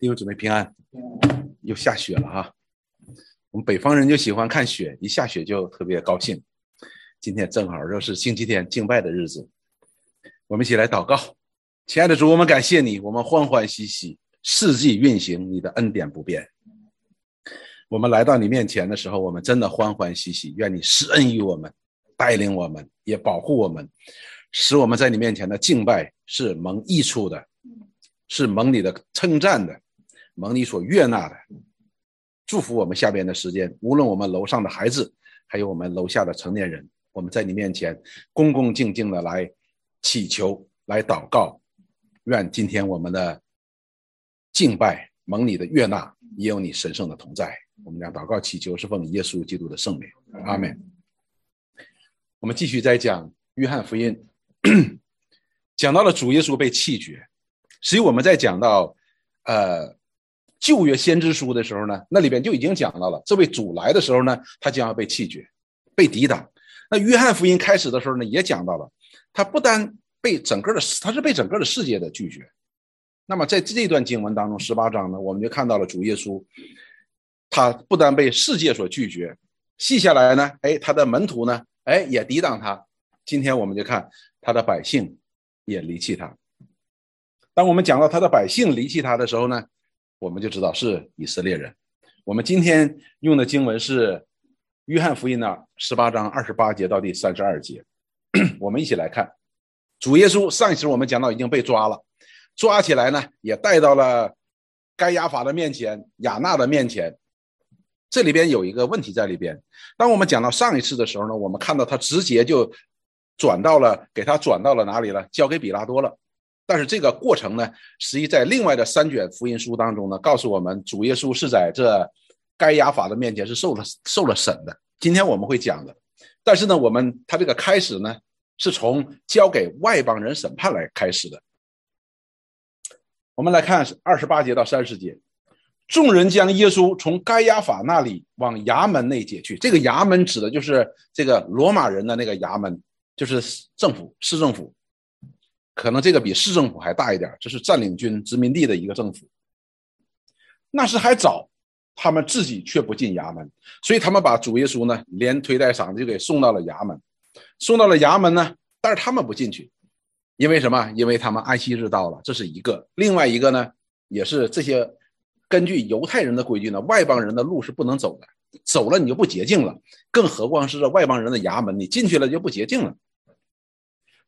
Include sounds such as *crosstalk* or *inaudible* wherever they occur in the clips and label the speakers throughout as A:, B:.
A: 弟兄姊妹平安，又下雪了哈。我们北方人就喜欢看雪，一下雪就特别高兴。今天正好又是星期天敬拜的日子，我们一起来祷告。亲爱的主，我们感谢你，我们欢欢喜喜，四季运行，你的恩典不变。我们来到你面前的时候，我们真的欢欢喜喜，愿你施恩于我们，带领我们，也保护我们，使我们在你面前的敬拜是蒙益处的，是蒙你的称赞的。蒙你所悦纳的，祝福我们下边的时间。无论我们楼上的孩子，还有我们楼下的成年人，我们在你面前恭恭敬敬的来祈求、来祷告。愿今天我们的敬拜蒙你的悦纳，也有你神圣的同在。我们讲祷告祈求，是奉耶稣基督的圣名。阿门。我们继续再讲约翰福音，*clears throat* 讲到了主耶稣被弃绝。实际我们在讲到，呃。旧约先知书的时候呢，那里边就已经讲到了，这位主来的时候呢，他将要被弃绝，被抵挡。那约翰福音开始的时候呢，也讲到了，他不单被整个的，他是被整个的世界的拒绝。那么在这段经文当中，十八章呢，我们就看到了主耶稣，他不单被世界所拒绝，细下来呢，哎，他的门徒呢，哎，也抵挡他。今天我们就看他的百姓也离弃他。当我们讲到他的百姓离弃他的时候呢？我们就知道是以色列人。我们今天用的经文是《约翰福音》的十八章二十八节到第三十二节。*clears throat* 我们一起来看，主耶稣上一次我们讲到已经被抓了，抓起来呢也带到了该亚法的面前、亚纳的面前。这里边有一个问题在里边。当我们讲到上一次的时候呢，我们看到他直接就转到了，给他转到了哪里了？交给比拉多了。但是这个过程呢，实际在另外的三卷福音书当中呢，告诉我们主耶稣是在这该亚法的面前是受了受了审的。今天我们会讲的，但是呢，我们他这个开始呢，是从交给外邦人审判来开始的。我们来看二十八节到三十节，众人将耶稣从该亚法那里往衙门内解去。这个衙门指的就是这个罗马人的那个衙门，就是政府市政府。可能这个比市政府还大一点，这是占领军殖民地的一个政府。那时还早，他们自己却不进衙门，所以他们把主耶稣呢连推带搡就给送到了衙门。送到了衙门呢，但是他们不进去，因为什么？因为他们安息日到了，这是一个。另外一个呢，也是这些根据犹太人的规矩呢，外邦人的路是不能走的，走了你就不洁净了。更何况是这外邦人的衙门，你进去了就不洁净了。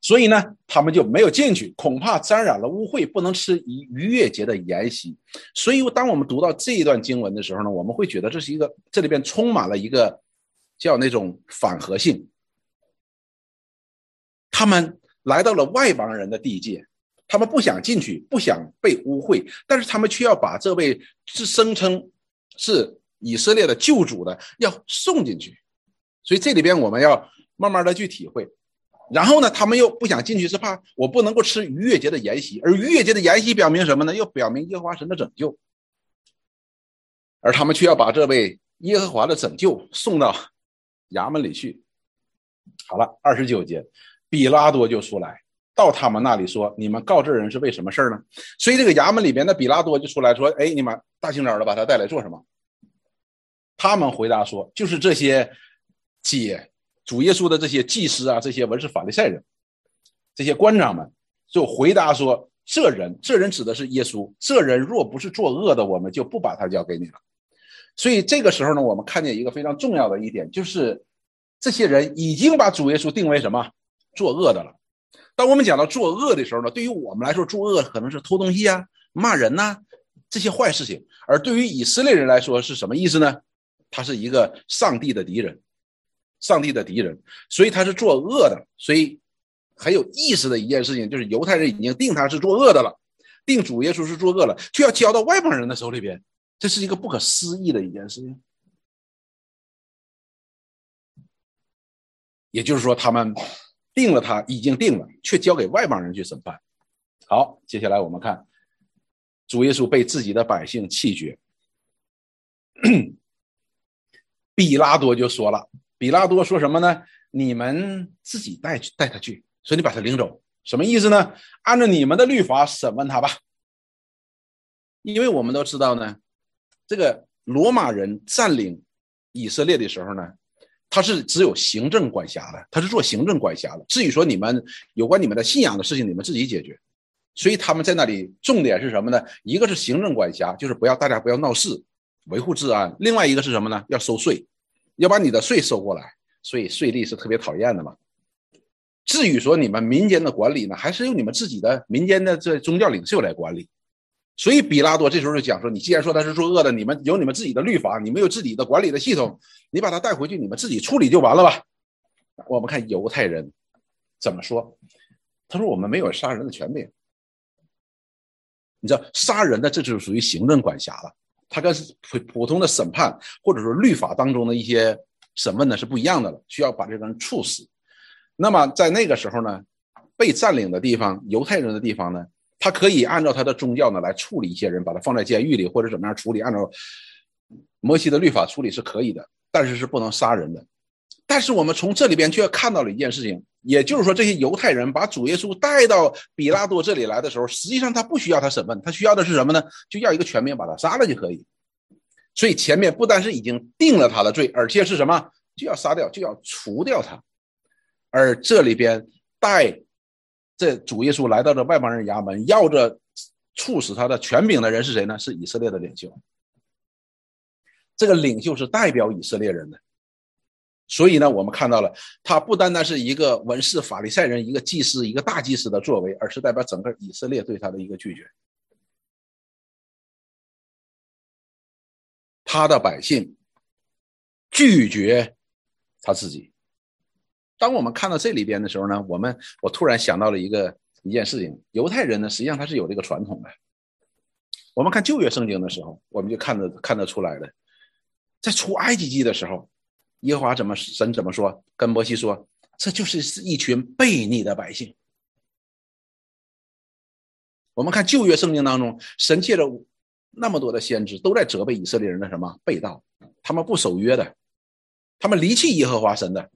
A: 所以呢，他们就没有进去，恐怕沾染了污秽，不能吃逾逾越节的筵席。所以，当我们读到这一段经文的时候呢，我们会觉得这是一个这里边充满了一个叫那种反合性。他们来到了外邦人的地界，他们不想进去，不想被污秽，但是他们却要把这位是声称是以色列的救主的要送进去。所以，这里边我们要慢慢的去体会。然后呢，他们又不想进去，是怕我不能够吃逾越节的筵席，而逾越节的筵席表明什么呢？又表明耶和华神的拯救，而他们却要把这位耶和华的拯救送到衙门里去。好了，二十九节，比拉多就出来到他们那里说：“你们告这人是为什么事儿呢？”所以这个衙门里边的比拉多就出来说：“哎，你们大清早的把他带来做什么？”他们回答说：“就是这些解。”主耶稣的这些祭司啊，这些文士法利赛人，这些官长们就回答说：“这人，这人指的是耶稣。这人若不是作恶的，我们就不把他交给你了。”所以这个时候呢，我们看见一个非常重要的一点，就是这些人已经把主耶稣定为什么作恶的了。当我们讲到作恶的时候呢，对于我们来说，作恶可能是偷东西啊、骂人呐这些坏事情；而对于以色列人来说，是什么意思呢？他是一个上帝的敌人。上帝的敌人，所以他是作恶的。所以很有意思的一件事情，就是犹太人已经定他是作恶的了，定主耶稣是作恶了，却要交到外邦人的手里边，这是一个不可思议的一件事情。也就是说，他们定了他，已经定了，却交给外邦人去审判。好，接下来我们看主耶稣被自己的百姓弃绝，*coughs* 比拉多就说了。比拉多说什么呢？你们自己带去带他去，说你把他领走，什么意思呢？按照你们的律法审问他吧。因为我们都知道呢，这个罗马人占领以色列的时候呢，他是只有行政管辖的，他是做行政管辖的。至于说你们有关你们的信仰的事情，你们自己解决。所以他们在那里重点是什么呢？一个是行政管辖，就是不要大家不要闹事，维护治安；另外一个是什么呢？要收税，要把你的税收过来。所以税吏是特别讨厌的嘛。至于说你们民间的管理呢，还是由你们自己的民间的这宗教领袖来管理。所以比拉多这时候就讲说：“你既然说他是作恶的，你们有你们自己的律法，你们有自己的管理的系统，你把他带回去，你们自己处理就完了吧。”我们看犹太人怎么说？他说：“我们没有杀人的权柄。”你知道杀人的这就是属于行政管辖了，他跟普普通的审判或者说律法当中的一些审问呢是不一样的了，需要把这个人处死。那么在那个时候呢，被占领的地方，犹太人的地方呢，他可以按照他的宗教呢来处理一些人，把他放在监狱里或者怎么样处理，按照摩西的律法处理是可以的，但是是不能杀人的。但是我们从这里边却看到了一件事情。也就是说，这些犹太人把主耶稣带到比拉多这里来的时候，实际上他不需要他审问，他需要的是什么呢？就要一个权柄把他杀了就可以。所以前面不单是已经定了他的罪，而且是什么？就要杀掉，就要除掉他。而这里边带这主耶稣来到这外邦人衙门，要着处死他的权柄的人是谁呢？是以色列的领袖。这个领袖是代表以色列人的。所以呢，我们看到了，他不单单是一个文士、法利赛人、一个祭司、一个大祭司的作为，而是代表整个以色列对他的一个拒绝。他的百姓拒绝他自己。当我们看到这里边的时候呢，我们我突然想到了一个一件事情：犹太人呢，实际上他是有这个传统的。我们看旧约圣经的时候，我们就看得看得出来了，在出埃及记的时候。耶和华怎么神怎么说？跟摩西说：“这就是一群悖逆的百姓。”我们看旧约圣经当中，神借着那么多的先知，都在责备以色列人的什么背道？他们不守约的，他们离弃耶和华神的。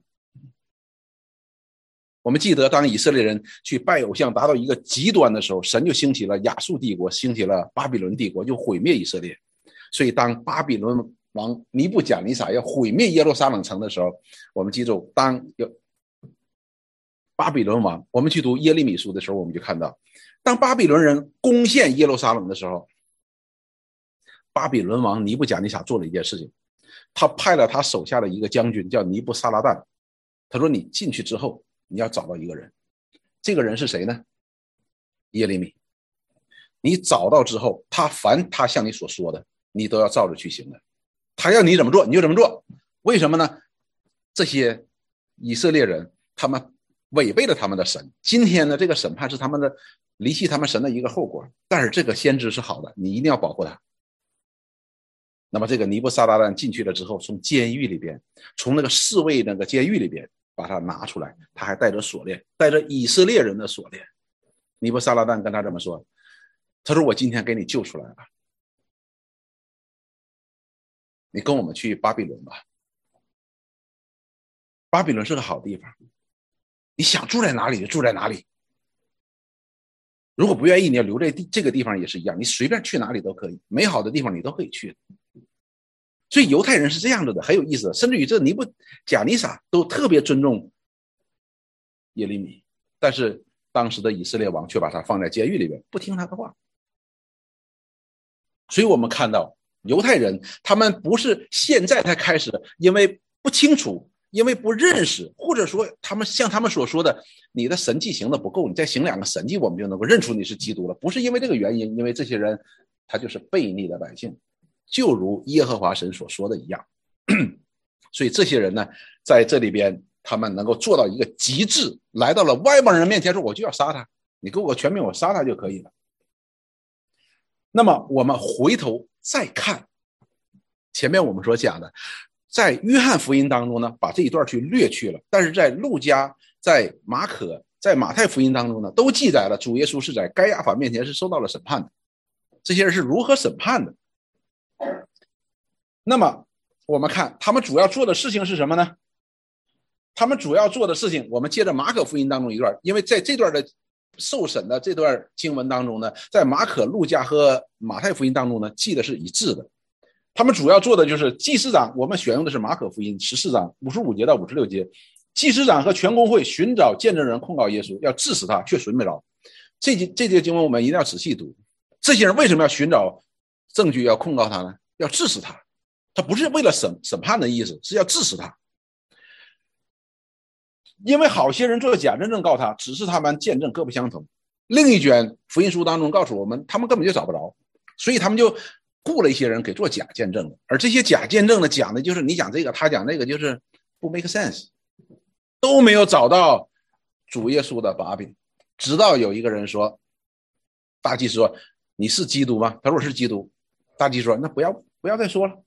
A: 我们记得，当以色列人去拜偶像达到一个极端的时候，神就兴起了亚述帝国，兴起了巴比伦帝国，就毁灭以色列。所以，当巴比伦。王尼布贾尼撒要毁灭耶路撒冷城的时候，我们记住，当有巴比伦王，我们去读耶利米书的时候，我们就看到，当巴比伦人攻陷耶路撒冷的时候，巴比伦王尼布贾尼撒做了一件事情，他派了他手下的一个将军叫尼布撒拉旦，他说：“你进去之后，你要找到一个人，这个人是谁呢？耶利米。你找到之后，他凡他向你所说的，你都要照着去行的。”他要你怎么做，你就怎么做。为什么呢？这些以色列人他们违背了他们的神。今天呢，这个审判是他们的离弃他们神的一个后果。但是这个先知是好的，你一定要保护他。那么这个尼布撒拉旦进去了之后，从监狱里边，从那个侍卫那个监狱里边把他拿出来，他还带着锁链，带着以色列人的锁链。尼布撒拉旦跟他这么说：“他说我今天给你救出来了。”你跟我们去巴比伦吧，巴比伦是个好地方，你想住在哪里就住在哪里。如果不愿意，你要留在地这个地方也是一样，你随便去哪里都可以，美好的地方你都可以去。所以犹太人是这样子的，很有意思。甚至于这尼布贾尼撒都特别尊重耶利米，但是当时的以色列王却把他放在监狱里边，不听他的话。所以我们看到。犹太人，他们不是现在才开始，因为不清楚，因为不认识，或者说他们像他们所说的，你的神迹行的不够，你再行两个神迹，我们就能够认出你是基督了。不是因为这个原因，因为这些人他就是悖逆的百姓，就如耶和华神所说的一样。*clears throat* 所以这些人呢，在这里边，他们能够做到一个极致，来到了外邦人面前说：“我就要杀他，你给我个权柄，我杀他就可以了。”那么我们回头。再看前面我们所讲的，在约翰福音当中呢，把这一段去略去了；但是在路加、在马可、在马太福音当中呢，都记载了主耶稣是在该亚法面前是受到了审判的。这些人是如何审判的？那么我们看他们主要做的事情是什么呢？他们主要做的事情，我们接着马可福音当中一段，因为在这段的受审的这段经文当中呢，在马可、路加和马太福音当中呢，记的是一致的。他们主要做的就是祭司长，我们选用的是马可福音十四章五十五节到五十六节，祭司长和全公会寻找见证人控告耶稣，要治死他，却寻不着。这节这节经文我们一定要仔细读。这些人为什么要寻找证据要控告他呢？要治死他，他不是为了审审判的意思，是要治死他。因为好些人做假证证告他，只是他们见证各不相同。另一卷福音书当中告诉我们，他们根本就找不着，所以他们就雇了一些人给做假见证了。而这些假见证呢，讲的就是你讲这个，他讲那个，就是不 make sense，都没有找到主耶稣的把柄。直到有一个人说：“大祭司说你是基督吗？”他说：“我是基督。”大祭司说：“那不要不要再说了。”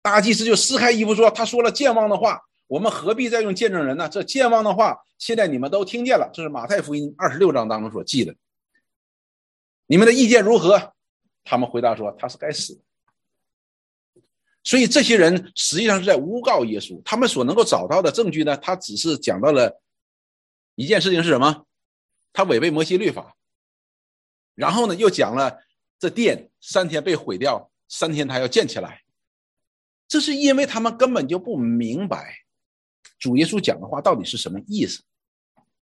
A: 大祭司就撕开衣服说：“他说了健忘的话。”我们何必再用见证人呢？这健忘的话，现在你们都听见了。这是马太福音二十六章当中所记的。你们的意见如何？他们回答说：“他是该死。”所以这些人实际上是在诬告耶稣。他们所能够找到的证据呢？他只是讲到了一件事情是什么？他违背摩西律法。然后呢，又讲了这殿三天被毁掉，三天他要建起来。这是因为他们根本就不明白。主耶稣讲的话到底是什么意思？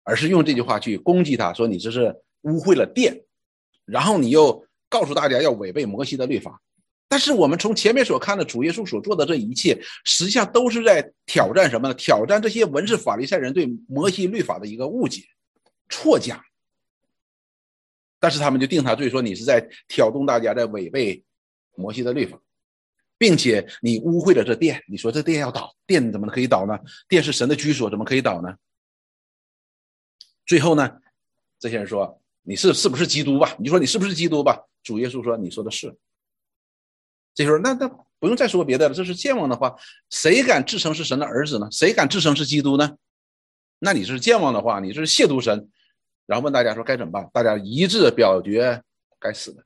A: 而是用这句话去攻击他，说你这是污秽了殿，然后你又告诉大家要违背摩西的律法。但是我们从前面所看的主耶稣所做的这一切，实际上都是在挑战什么呢？挑战这些文士法利赛人对摩西律法的一个误解、错讲。但是他们就定他罪，说你是在挑动大家在违背摩西的律法。并且你污秽了这殿，你说这殿要倒，殿怎么可以倒呢？殿是神的居所，怎么可以倒呢？最后呢，这些人说你是是不是基督吧？你说你是不是基督吧？主耶稣说你说的是。这时候那那不用再说别的了，这是健忘的话。谁敢自称是神的儿子呢？谁敢自称是基督呢？那你是健忘的话，你是亵渎神。然后问大家说该怎么办？大家一致表决该死的。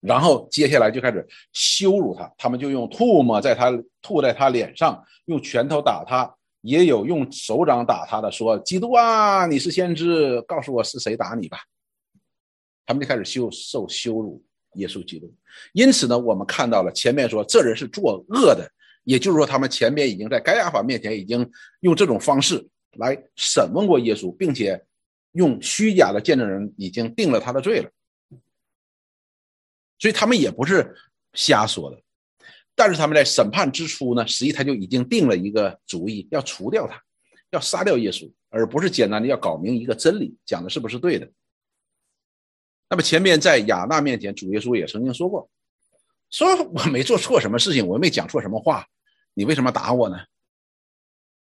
A: 然后接下来就开始羞辱他，他们就用唾沫在他吐在他脸上，用拳头打他，也有用手掌打他的，说：“基督啊，你是先知，告诉我是谁打你吧。”他们就开始羞受羞辱耶稣基督。因此呢，我们看到了前面说这人是作恶的，也就是说他们前面已经在该亚法面前已经用这种方式来审问过耶稣，并且用虚假的见证人已经定了他的罪了。所以他们也不是瞎说的，但是他们在审判之初呢，实际他就已经定了一个主意，要除掉他，要杀掉耶稣，而不是简单的要搞明一个真理，讲的是不是对的。那么前面在亚纳面前，主耶稣也曾经说过，说我没做错什么事情，我没讲错什么话，你为什么打我呢？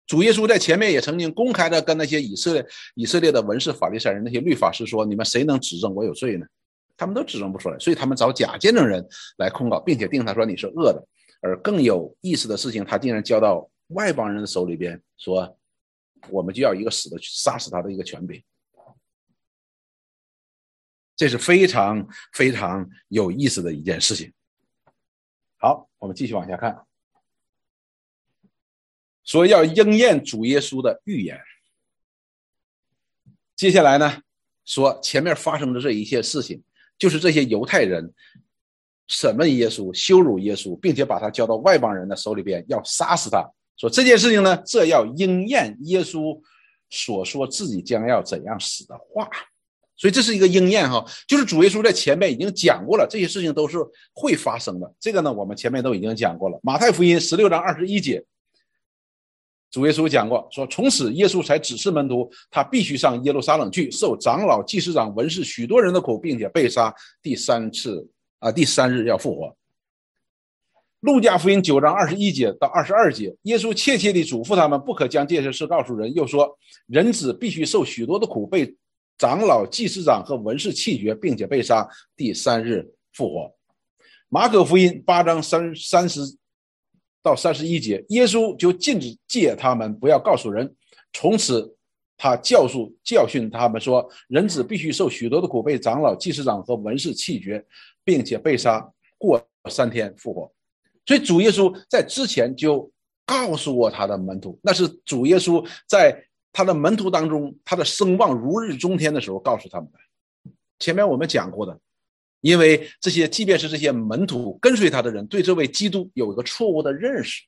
A: 主耶稣在前面也曾经公开的跟那些以色列以色列的文士、法利赛人那些律法师说，你们谁能指证我有罪呢？他们都指证不出来，所以他们找假见证人来控告，并且定他说你是恶的。而更有意思的事情，他竟然交到外邦人的手里边，说我们就要一个死的去杀死他的一个权柄。这是非常非常有意思的一件事情。好，我们继续往下看，说要应验主耶稣的预言。接下来呢，说前面发生的这一切事情。就是这些犹太人审问耶稣、羞辱耶稣，并且把他交到外邦人的手里边，要杀死他。说这件事情呢，这要应验耶稣所说自己将要怎样死的话。所以这是一个应验哈，就是主耶稣在前面已经讲过了，这些事情都是会发生的。这个呢，我们前面都已经讲过了。马太福音十六章二十一节。主耶稣讲过，说从此耶稣才指示门徒，他必须上耶路撒冷去，受长老、祭司长、文士许多人的苦，并且被杀，第三次啊，第三日要复活。路加福音九章二十一节到二十二节，耶稣切切地嘱咐他们，不可将这些事告诉人，又说人子必须受许多的苦，被长老、祭司长和文士弃绝，并且被杀，第三日复活。马可福音八章三三十。到三十一节，耶稣就禁止借他们不要告诉人。从此，他教训教训他们说：人子必须受许多的苦，被长老、祭司长和文士弃绝，并且被杀，过三天复活。所以，主耶稣在之前就告诉过他的门徒，那是主耶稣在他的门徒当中，他的声望如日中天的时候，告诉他们的。前面我们讲过的，因为这些，即便是这些门徒跟随他的人，对这位基督有一个错误的认识，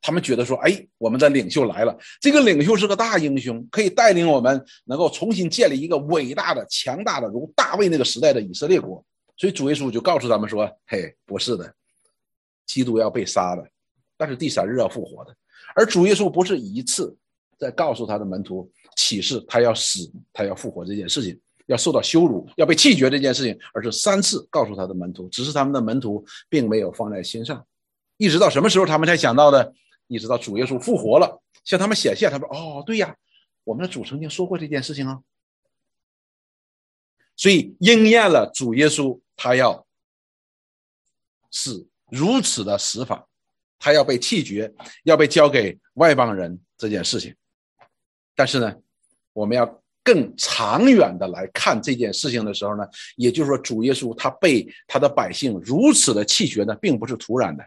A: 他们觉得说：“哎，我们的领袖来了，这个领袖是个大英雄，可以带领我们能够重新建立一个伟大的、强大的，如大卫那个时代的以色列国。”所以主耶稣就告诉他们说：“嘿，不是的，基督要被杀的，但是第三日要复活的。而主耶稣不是一次在告诉他的门徒启示他要死，他要复活这件事情。”要受到羞辱，要被弃绝这件事情，而是三次告诉他的门徒，只是他们的门徒并没有放在心上，一直到什么时候他们才想到的？一直到主耶稣复活了，向他们显现，他说：“哦，对呀，我们的主曾经说过这件事情啊。”所以应验了主耶稣他要是如此的死法，他要被弃绝，要被交给外邦人这件事情。但是呢，我们要。更长远的来看这件事情的时候呢，也就是说，主耶稣他被他的百姓如此的弃绝呢，并不是突然的。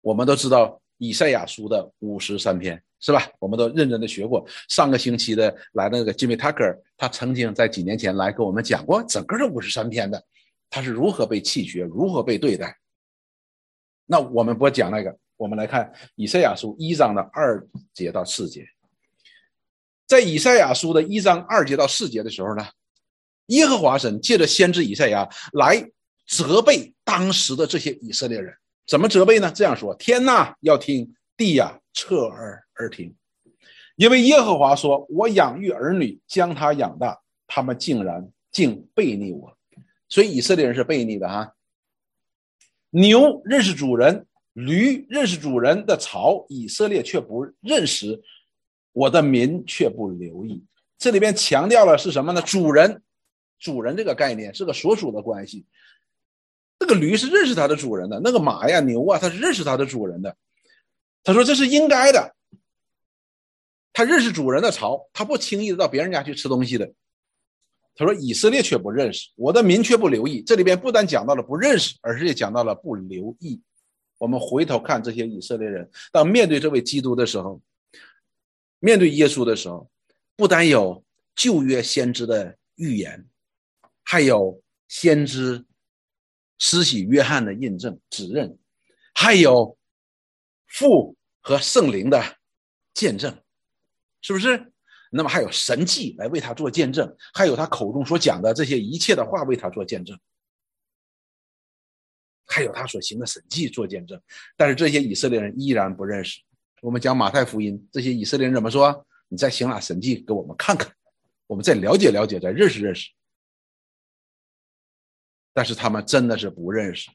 A: 我们都知道以赛亚书的五十三篇是吧？我们都认真的学过。上个星期的来那个 Jimmy Tucker，他曾经在几年前来跟我们讲过整个的五十三篇的，他是如何被弃绝，如何被对待。那我们不讲那个，我们来看以赛亚书一章的二节到四节。在以赛亚书的一章二节到四节的时候呢，耶和华神借着先知以赛亚来责备当时的这些以色列人。怎么责备呢？这样说：天呐，要听；地呀，侧耳而听。因为耶和华说：“我养育儿女，将他养大，他们竟然竟背逆我。”所以以色列人是背逆的哈。牛认识主人，驴认识主人的槽，以色列却不认识。我的民却不留意，这里边强调了是什么呢？主人，主人这个概念是个所属的关系。那个驴是认识它的主人的，那个马呀、牛啊，它是认识它的主人的。他说这是应该的。他认识主人的巢，他不轻易的到别人家去吃东西的。他说以色列却不认识，我的民却不留意。这里边不但讲到了不认识，而是也讲到了不留意。我们回头看这些以色列人，当面对这位基督的时候。面对耶稣的时候，不单有旧约先知的预言，还有先知施洗约翰的印证指认，还有父和圣灵的见证，是不是？那么还有神迹来为他做见证，还有他口中所讲的这些一切的话为他做见证，还有他所行的神迹做见证。但是这些以色列人依然不认识。我们讲马太福音，这些以色列人怎么说？你再行哪神迹给我们看看，我们再了解了解，再认识认识。但是他们真的是不认识。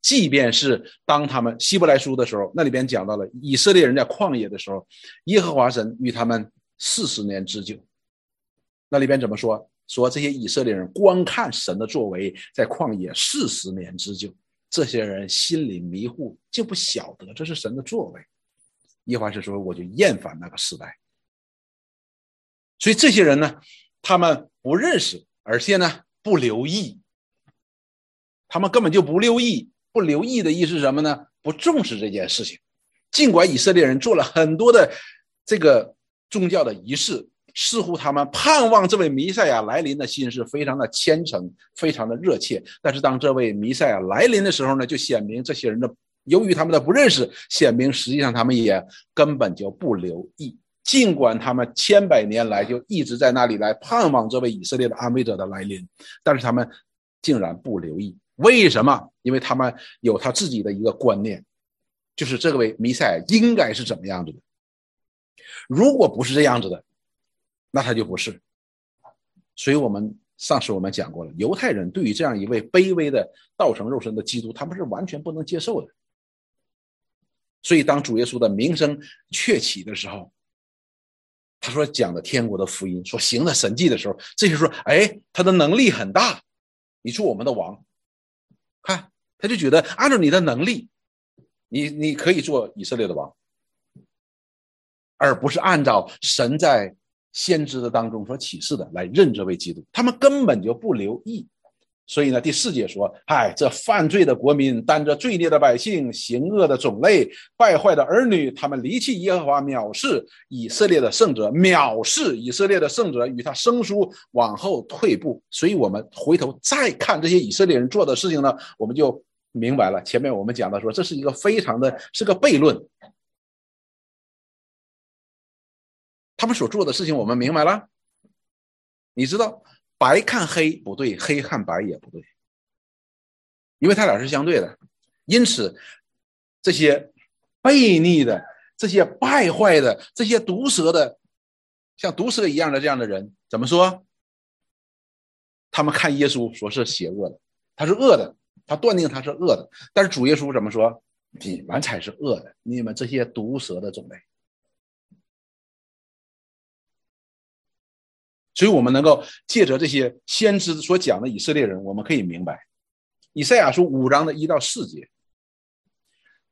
A: 即便是当他们希伯来书的时候，那里边讲到了以色列人在旷野的时候，耶和华神与他们四十年之久。那里边怎么说？说这些以色列人观看神的作为，在旷野四十年之久，这些人心里迷糊，就不晓得这是神的作为。耶和华是说：“我就厌烦那个时代。”所以这些人呢，他们不认识，而且呢不留意，他们根本就不留意。不留意的意思是什么呢？不重视这件事情。尽管以色列人做了很多的这个宗教的仪式，似乎他们盼望这位弥赛亚来临的心是非常的虔诚，非常的热切。但是当这位弥赛亚来临的时候呢，就显明这些人的。由于他们的不认识，显明实际上他们也根本就不留意。尽管他们千百年来就一直在那里来盼望这位以色列的安慰者的来临，但是他们竟然不留意。为什么？因为他们有他自己的一个观念，就是这位弥赛应该是怎么样子的。如果不是这样子的，那他就不是。所以我们上次我们讲过了，犹太人对于这样一位卑微的道成肉身的基督，他们是完全不能接受的。所以，当主耶稣的名声鹊起的时候，他说讲的天国的福音，说行的神迹的时候，这些说，哎，他的能力很大，你做我们的王，看他就觉得按照你的能力，你你可以做以色列的王，而不是按照神在先知的当中所启示的来认这位基督，他们根本就不留意。所以呢，第四节说：“哎，这犯罪的国民，担着罪孽的百姓，行恶的种类，败坏的儿女，他们离弃耶和华，藐视以色列的圣者，藐视以色列的圣者，与他生疏，往后退步。”所以，我们回头再看这些以色列人做的事情呢，我们就明白了。前面我们讲的说，这是一个非常的，是个悖论。他们所做的事情，我们明白了。你知道。白看黑不对，黑看白也不对，因为它俩是相对的。因此，这些悖逆的、这些败坏的、这些毒蛇的，像毒蛇一样的这样的人，怎么说？他们看耶稣说是邪恶的，他是恶的，他断定他是恶的。但是主耶稣怎么说？你们才是恶的，你们这些毒蛇的种类。所以，我们能够借着这些先知所讲的以色列人，我们可以明白，以赛亚书五章的一到四节，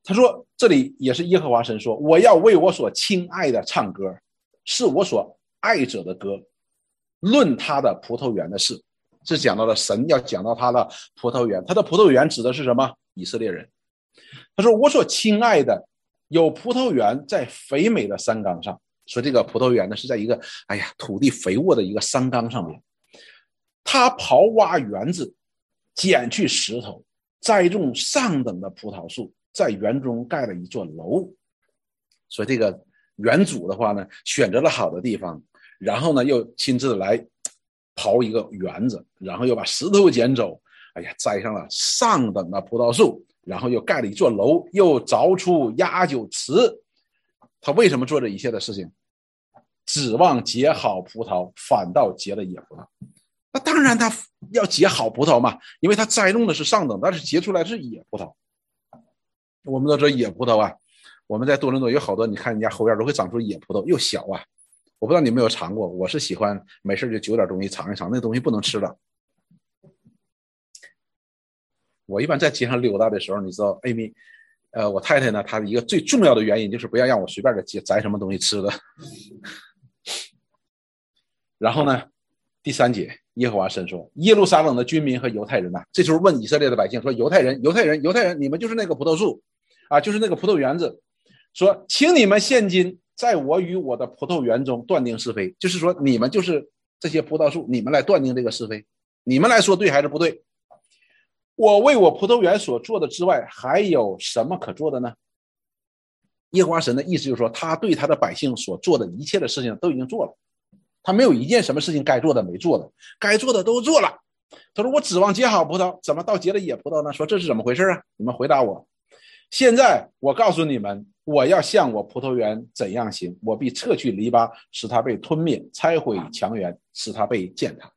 A: 他说：“这里也是耶和华神说，我要为我所亲爱的唱歌，是我所爱者的歌，论他的葡萄园的事。”是讲到了神要讲到他的葡萄园，他的葡萄园指的是什么？以色列人。他说：“我所亲爱的有葡萄园在肥美的山冈上。”说这个葡萄园呢是在一个哎呀土地肥沃的一个山冈上面，他刨挖园子，捡去石头，栽种上等的葡萄树，在园中盖了一座楼。说这个园主的话呢，选择了好的地方，然后呢又亲自来刨一个园子，然后又把石头捡走，哎呀栽上了上等的葡萄树，然后又盖了一座楼，又凿出压酒池。他为什么做这一切的事情？指望结好葡萄，反倒结了野葡萄。那当然，他要结好葡萄嘛，因为他栽种的是上等，但是结出来是野葡萄。我们都知道野葡萄啊，我们在多伦多有好多，你看人家后院都会长出野葡萄，又小啊。我不知道你有没有尝过，我是喜欢没事就揪点东西尝一尝，那东西不能吃的。我一般在街上溜达的时候，你知道，艾米，呃，我太太呢，她的一个最重要的原因就是不要让我随便的摘摘什么东西吃的。然后呢，第三节，耶和华神说：“耶路撒冷的居民和犹太人呐，这时候问以色列的百姓说：‘犹太人，犹太人，犹太人，你们就是那个葡萄树，啊，就是那个葡萄园子。’说，请你们现今在我与我的葡萄园中断定是非，就是说你们就是这些葡萄树，你们来断定这个是非，你们来说对还是不对？我为我葡萄园所做的之外，还有什么可做的呢？耶和华神的意思就是说，他对他的百姓所做的一切的事情都已经做了。”他没有一件什么事情该做的没做的，该做的都做了。他说：“我指望结好葡萄，怎么到结了野葡萄呢？”说这是怎么回事啊？你们回答我。现在我告诉你们，我要向我葡萄园怎样行，我必撤去篱笆，使它被吞灭；拆毁墙垣，使它被践踏。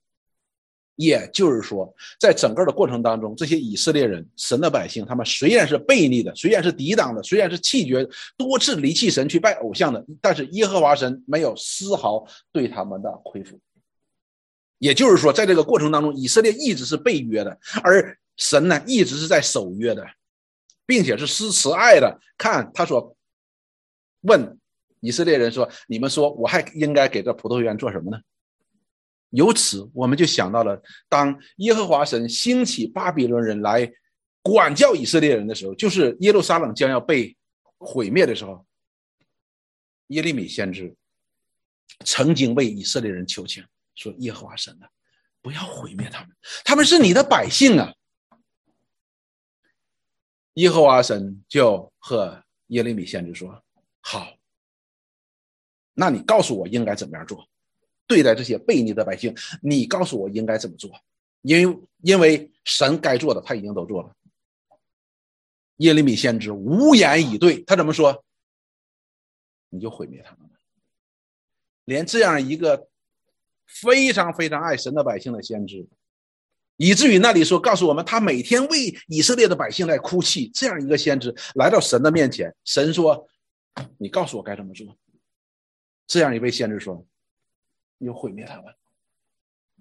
A: 也就是说，在整个的过程当中，这些以色列人、神的百姓，他们虽然是背逆的，虽然是抵挡的，虽然是弃绝，多次离弃神去拜偶像的，但是耶和华神没有丝毫对他们的亏负。也就是说，在这个过程当中，以色列一直是被约的，而神呢，一直是在守约的，并且是施慈爱的。看他说，问以色列人说：“你们说，我还应该给这葡萄园做什么呢？”由此，我们就想到了，当耶和华神兴起巴比伦人来管教以色列人的时候，就是耶路撒冷将要被毁灭的时候，耶利米先知曾经为以色列人求情，说：“耶和华神啊，不要毁灭他们，他们是你的百姓啊。”耶和华神就和耶利米先知说：“好，那你告诉我应该怎么样做。”对待这些悖逆的百姓，你告诉我应该怎么做？因为因为神该做的他已经都做了。耶利米先知无言以对，他怎么说？你就毁灭他们连这样一个非常非常爱神的百姓的先知，以至于那里说告诉我们，他每天为以色列的百姓在哭泣。这样一个先知来到神的面前，神说：“你告诉我该怎么做？”这样一位先知说。又毁灭他们，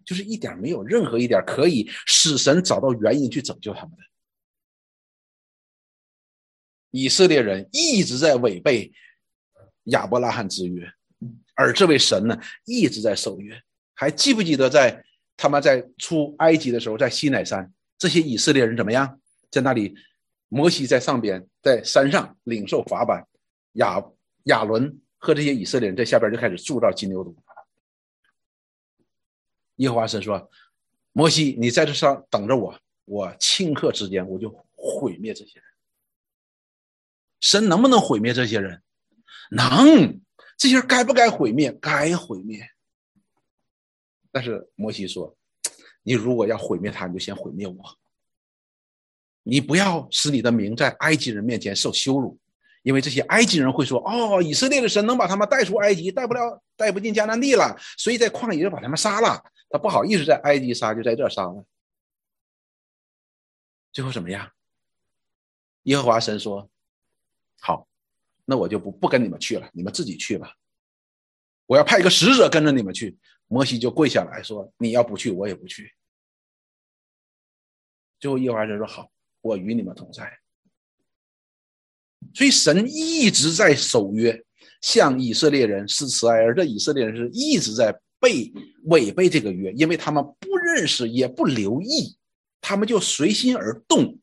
A: 就是一点没有任何一点可以使神找到原因去拯救他们的。以色列人一直在违背亚伯拉罕之约，而这位神呢一直在守约。还记不记得在他们在出埃及的时候，在西乃山，这些以色列人怎么样？在那里，摩西在上边，在山上领受法版，亚亚伦和这些以色列人在下边就开始铸造金牛犊。耶和华神说：“摩西，你在这上等着我，我顷刻之间我就毁灭这些人。神能不能毁灭这些人？能。这些人该不该毁灭？该毁灭。但是摩西说：‘你如果要毁灭他，你就先毁灭我。你不要使你的名在埃及人面前受羞辱，因为这些埃及人会说：‘哦，以色列的神能把他们带出埃及，带不了，带不进迦南地了，所以在旷野就把他们杀了。’他不好意思在埃及杀，就在这杀了。最后怎么样？耶和华神说：‘好。’那我就不不跟你们去了，你们自己去吧。我要派一个使者跟着你们去。摩西就跪下来说：“你要不去，我也不去。”最后耶和华神说：“好，我与你们同在。”所以神一直在守约，向以色列人施慈爱，而这以色列人是一直在被违背这个约，因为他们不认识也不留意，他们就随心而动，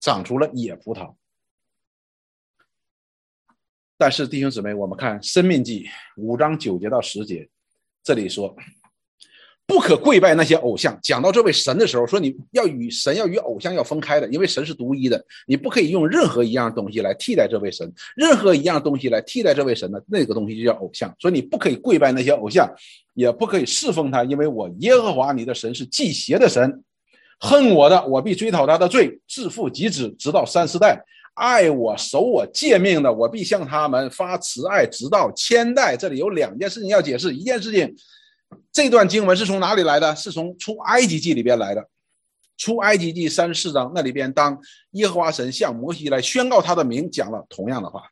A: 长出了野葡萄。但是弟兄姊妹，我们看《生命记》五章九节到十节，这里说不可跪拜那些偶像。讲到这位神的时候，说你要与神要与偶像要分开的，因为神是独一的，你不可以用任何一样东西来替代这位神，任何一样东西来替代这位神的那个东西就叫偶像。所以你不可以跪拜那些偶像，也不可以侍奉他，因为我耶和华你的神是祭邪的神，恨我的，我必追讨他的罪，自父及子，直到三四代。爱我、守我诫命的，我必向他们发慈爱，直到千代。这里有两件事情要解释。一件事情，这段经文是从哪里来的？是从出埃及记里边来的。出埃及记三十四章那里边，当耶和华神向摩西来宣告他的名，讲了同样的话。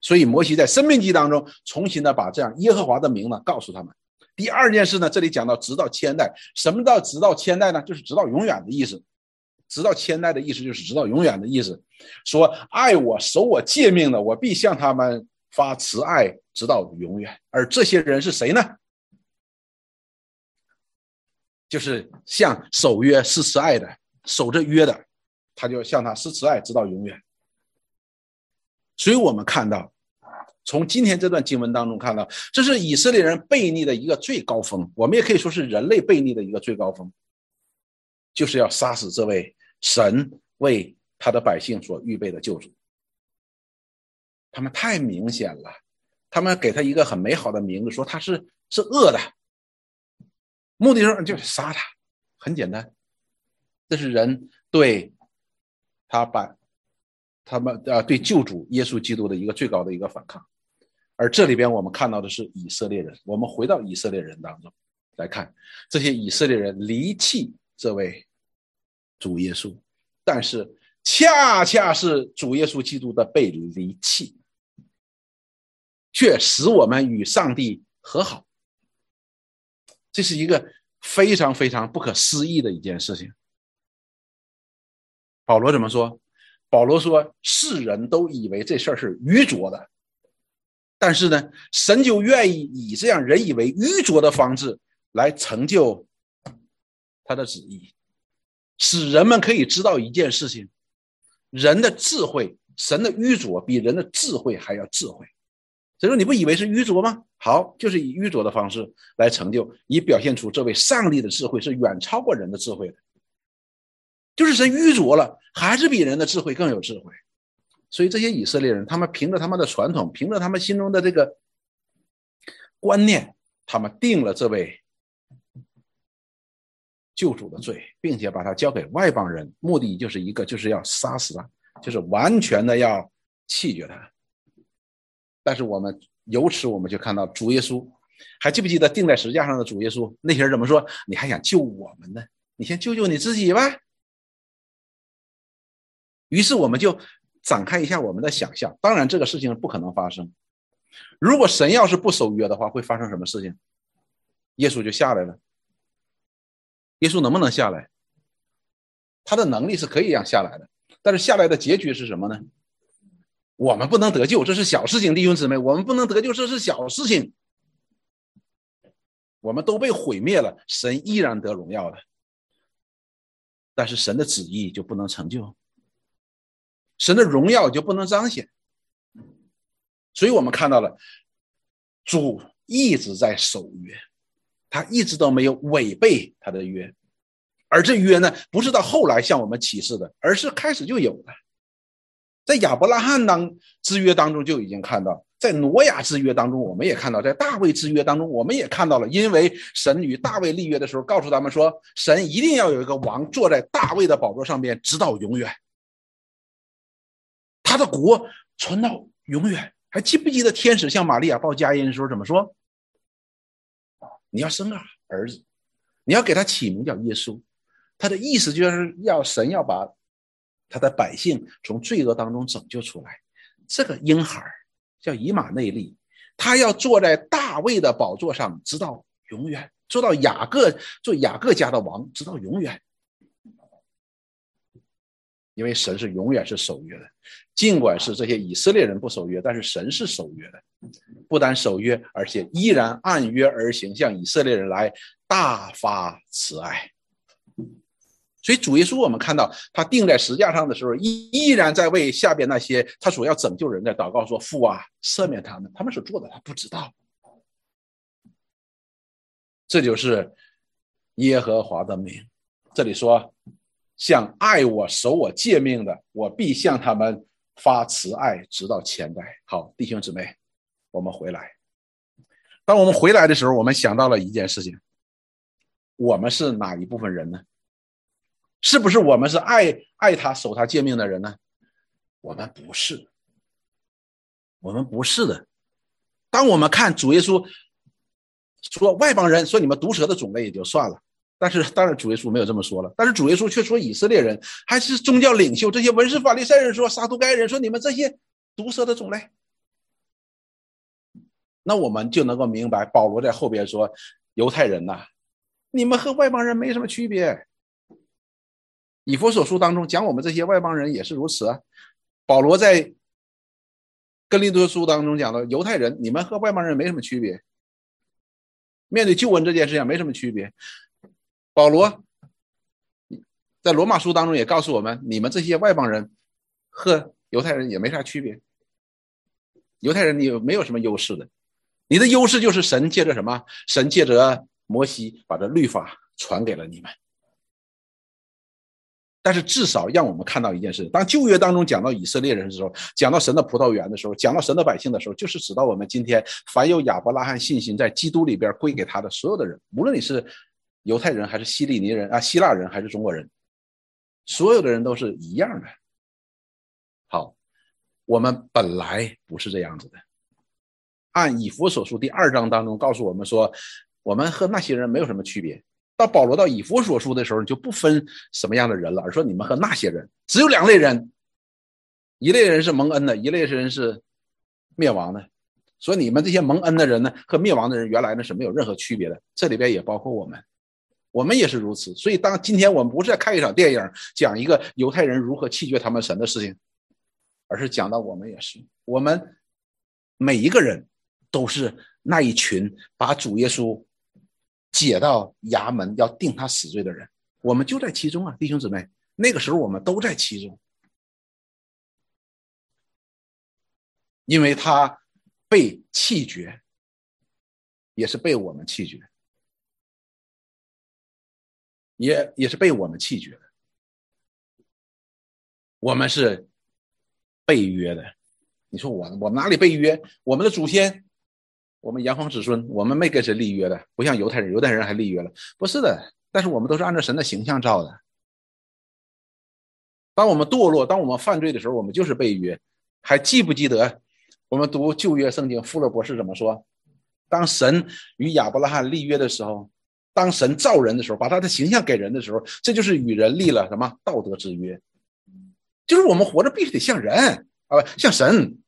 A: 所以摩西在生命记当中重新的把这样耶和华的名呢告诉他们。第二件事呢，这里讲到直到千代，什么叫直到千代呢？就是直到永远的意思。直到千代的意思就是直到永远的意思，说爱我守我诫命的，我必向他们发慈爱，直到永远。而这些人是谁呢？就是向守约施慈爱的，守着约的，他就向他施慈爱，直到永远。所以我们看到，从今天这段经文当中看到，这是以色列人悖逆的一个最高峰，我们也可以说是人类悖逆的一个最高峰。就是要杀死这位神为他的百姓所预备的救主。他们太明显了，他们给他一个很美好的名字，说他是是恶的，目的是就是杀他，很简单。这是人对他把他们啊对救主耶稣基督的一个最高的一个反抗。而这里边我们看到的是以色列人，我们回到以色列人当中来看，这些以色列人离弃这位。主耶稣，但是恰恰是主耶稣基督的被离弃，却使我们与上帝和好。这是一个非常非常不可思议的一件事情。保罗怎么说？保罗说：“世人都以为这事儿是愚拙的，但是呢，神就愿意以这样人以为愚拙的方式来成就他的旨意。”使人们可以知道一件事情：人的智慧，神的愚拙比人的智慧还要智慧。所以说，你不以为是愚拙吗？好，就是以愚拙的方式来成就，以表现出这位上帝的智慧是远超过人的智慧的。就是神愚拙了，还是比人的智慧更有智慧。所以这些以色列人，他们凭着他们的传统，凭着他们心中的这个观念，他们定了这位。救主的罪，并且把他交给外邦人，目的就是一个，就是要杀死他，就是完全的要弃绝他。但是我们由此我们就看到主耶稣，还记不记得钉在石架上的主耶稣？那些人怎么说？你还想救我们呢？你先救救你自己吧。于是我们就展开一下我们的想象。当然，这个事情不可能发生。如果神要是不守约的话，会发生什么事情？耶稣就下来了。耶稣能不能下来？他的能力是可以让下来的，但是下来的结局是什么呢？我们不能得救，这是小事情，弟兄姊妹，我们不能得救，这是小事情。我们都被毁灭了，神依然得荣耀的。但是神的旨意就不能成就，神的荣耀就不能彰显。所以我们看到了主一直在守约，他一直都没有违背他的约，而这约呢，不是到后来向我们启示的，而是开始就有了。在亚伯拉罕当之约当中就已经看到，在挪亚之约当中，我们也看到，在大卫之约当中，我们也看到了。因为神与大卫立约的时候，告诉他们说，神一定要有一个王坐在大卫的宝座上面，直到永远，他的国传到永远。还记不记得天使向玛利亚报佳音的时候怎么说？你要生个儿子，你要给他起名叫耶稣，他的意思就是要神要把。他的百姓从罪恶当中拯救出来，这个婴孩叫以马内利，他要坐在大卫的宝座上，直到永远，做到雅各做雅各家的王，直到永远。因为神是永远是守约的，尽管是这些以色列人不守约，但是神是守约的，不但守约，而且依然按约而行，向以色列人来大发慈爱。所以主耶稣，我们看到他钉在石架上的时候，依依然在为下边那些他所要拯救人的祷告，说父啊，赦免他们，他们所做的他不知道。这就是耶和华的名。这里说，像爱我、守我诫命的，我必向他们发慈爱，直到千代。好，弟兄姊妹，我们回来。当我们回来的时候，我们想到了一件事情：我们是哪一部分人呢？是不是我们是爱爱他守他诫命的人呢？我们不是，我们不是的。当我们看主耶稣说外邦人说你们毒蛇的种类也就算了，但是当然主耶稣没有这么说了。但是主耶稣却说以色列人还是宗教领袖这些文士法利赛人说撒都该人说你们这些毒蛇的种类，那我们就能够明白保罗在后边说犹太人呐，你们和外邦人没什么区别。以弗所书当中讲我们这些外邦人也是如此啊。保罗在哥林多书当中讲到犹太人，你们和外邦人没什么区别，面对救恩这件事情没什么区别。保罗在罗马书当中也告诉我们，你们这些外邦人和犹太人也没啥区别。犹太人你没有什么优势的？你的优势就是神借着什么？神借着摩西把这律法传给了你们。但是至少让我们看到一件事：当旧约当中讲到以色列人的时候，讲到神的葡萄园的时候，讲到神的百姓的时候，就是指到我们今天凡有亚伯拉罕信心在基督里边归给他的所有的人，无论你是犹太人还是希利尼人啊、希腊人还是中国人，所有的人都是一样的。好，我们本来不是这样子的。按以弗所书第二章当中告诉我们说，我们和那些人没有什么区别。到保罗到以弗所书的时候，就不分什么样的人了，而说你们和那些人只有两类人，一类人是蒙恩的，一类人是灭亡的。所以你们这些蒙恩的人呢，和灭亡的人原来呢是没有任何区别的。这里边也包括我们，我们也是如此。所以当今天我们不是在看一场电影，讲一个犹太人如何弃绝他们神的事情，而是讲到我们也是，我们每一个人都是那一群把主耶稣。解到衙门要定他死罪的人，我们就在其中啊，弟兄姊妹，那个时候我们都在其中，因为他被弃绝，也是被我们弃绝，也也是被我们弃绝的，我们是被约的。你说我我们哪里被约？我们的祖先。我们炎黄子孙，我们没跟谁立约的，不像犹太人，犹太人还立约了，不是的。但是我们都是按照神的形象造的。当我们堕落，当我们犯罪的时候，我们就是被约。还记不记得我们读旧约圣经，富勒博士怎么说？当神与亚伯拉罕立约的时候，当神造人的时候，把他的形象给人的时候，这就是与人立了什么道德之约？就是我们活着必须得像人啊，像神。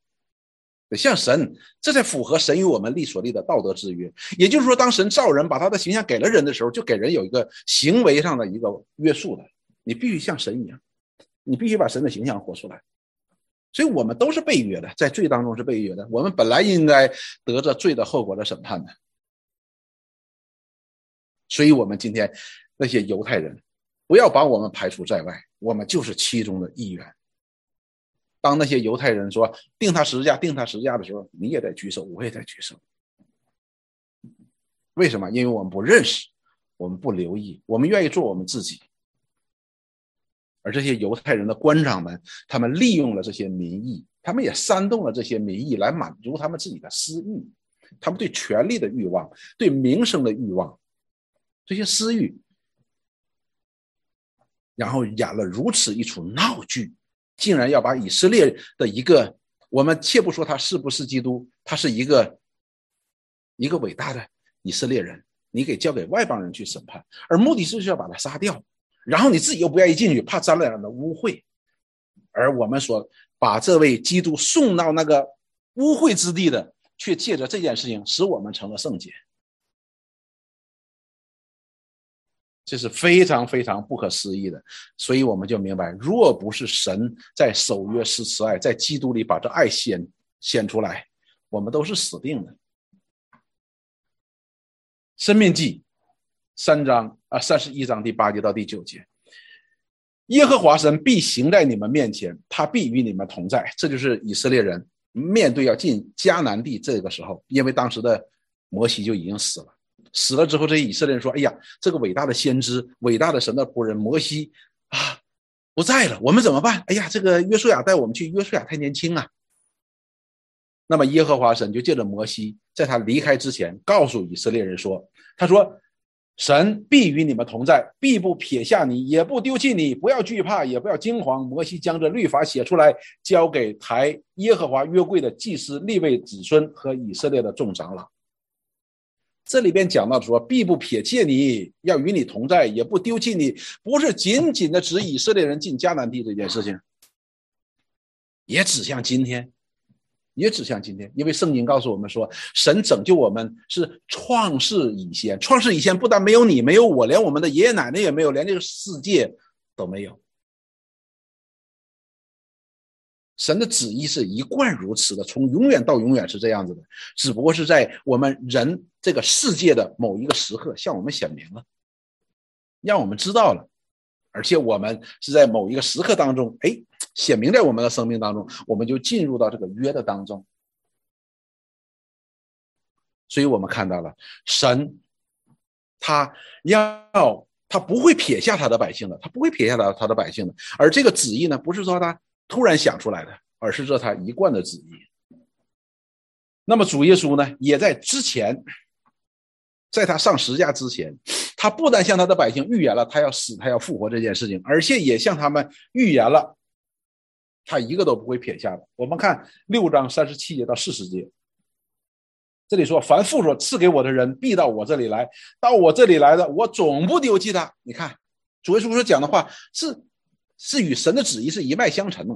A: 像神，这才符合神与我们立所立的道德之约。也就是说，当神造人，把他的形象给了人的时候，就给人有一个行为上的一个约束的。你必须像神一样，你必须把神的形象活出来。所以，我们都是被约的，在罪当中是被约的。我们本来应该得着罪的后果的审判的。所以，我们今天那些犹太人，不要把我们排除在外，我们就是其中的一员。当那些犹太人说定他十字架、定他十字架的时候，你也得举手，我也在举手。为什么？因为我们不认识，我们不留意，我们愿意做我们自己。而这些犹太人的官长们，他们利用了这些民意，他们也煽动了这些民意来满足他们自己的私欲，他们对权力的欲望，对名声的欲望，这些私欲，然后演了如此一出闹剧。竟然要把以色列的一个，我们且不说他是不是基督，他是一个一个伟大的以色列人，你给交给外邦人去审判，而目的是要把他杀掉，然后你自己又不愿意进去，怕沾染了污秽，而我们说把这位基督送到那个污秽之地的，却借着这件事情使我们成了圣洁。这是非常非常不可思议的，所以我们就明白，若不是神在守约施慈爱，在基督里把这爱显显出来，我们都是死定的。生命记三章啊，三十一章第八节到第九节，耶和华神必行在你们面前，他必与你们同在。这就是以色列人面对要进迦南地这个时候，因为当时的摩西就已经死了。死了之后，这以色列人说：“哎呀，这个伟大的先知、伟大的神的仆人摩西啊，不在了，我们怎么办？哎呀，这个约书亚带我们去，约书亚太年轻啊。”那么耶和华神就借着摩西，在他离开之前，告诉以色列人说：“他说，神必与你们同在，必不撇下你，也不丢弃你，不要惧怕，也不要惊慌。”摩西将这律法写出来，交给抬耶和华约柜的祭司立位子孙和以色列的众长老。这里边讲到说，必不撇弃你，要与你同在，也不丢弃你，不是仅仅的指以色列人进迦南地这件事情，也指向今天，也指向今天，因为圣经告诉我们说，神拯救我们是创世以前，创世以前不但没有你，没有我，连我们的爷爷奶奶也没有，连这个世界都没有。神的旨意是一贯如此的，从永远到永远是这样子的，只不过是在我们人这个世界的某一个时刻向我们显明了，让我们知道了，而且我们是在某一个时刻当中，哎，显明在我们的生命当中，我们就进入到这个约的当中，所以我们看到了神，他要他不会撇下他的百姓的，他不会撇下他他的百姓的，而这个旨意呢，不是说他。突然想出来的，而是这他一贯的旨意。那么主耶稣呢，也在之前，在他上十字架之前，他不但向他的百姓预言了他要死、他要复活这件事情，而且也向他们预言了，他一个都不会撇下的。我们看六章三十七节到四十节，这里说：“凡父所赐给我的人，必到我这里来；到我这里来的，我总不丢弃他。”你看，主耶稣所讲的话是。是与神的旨意是一脉相承的，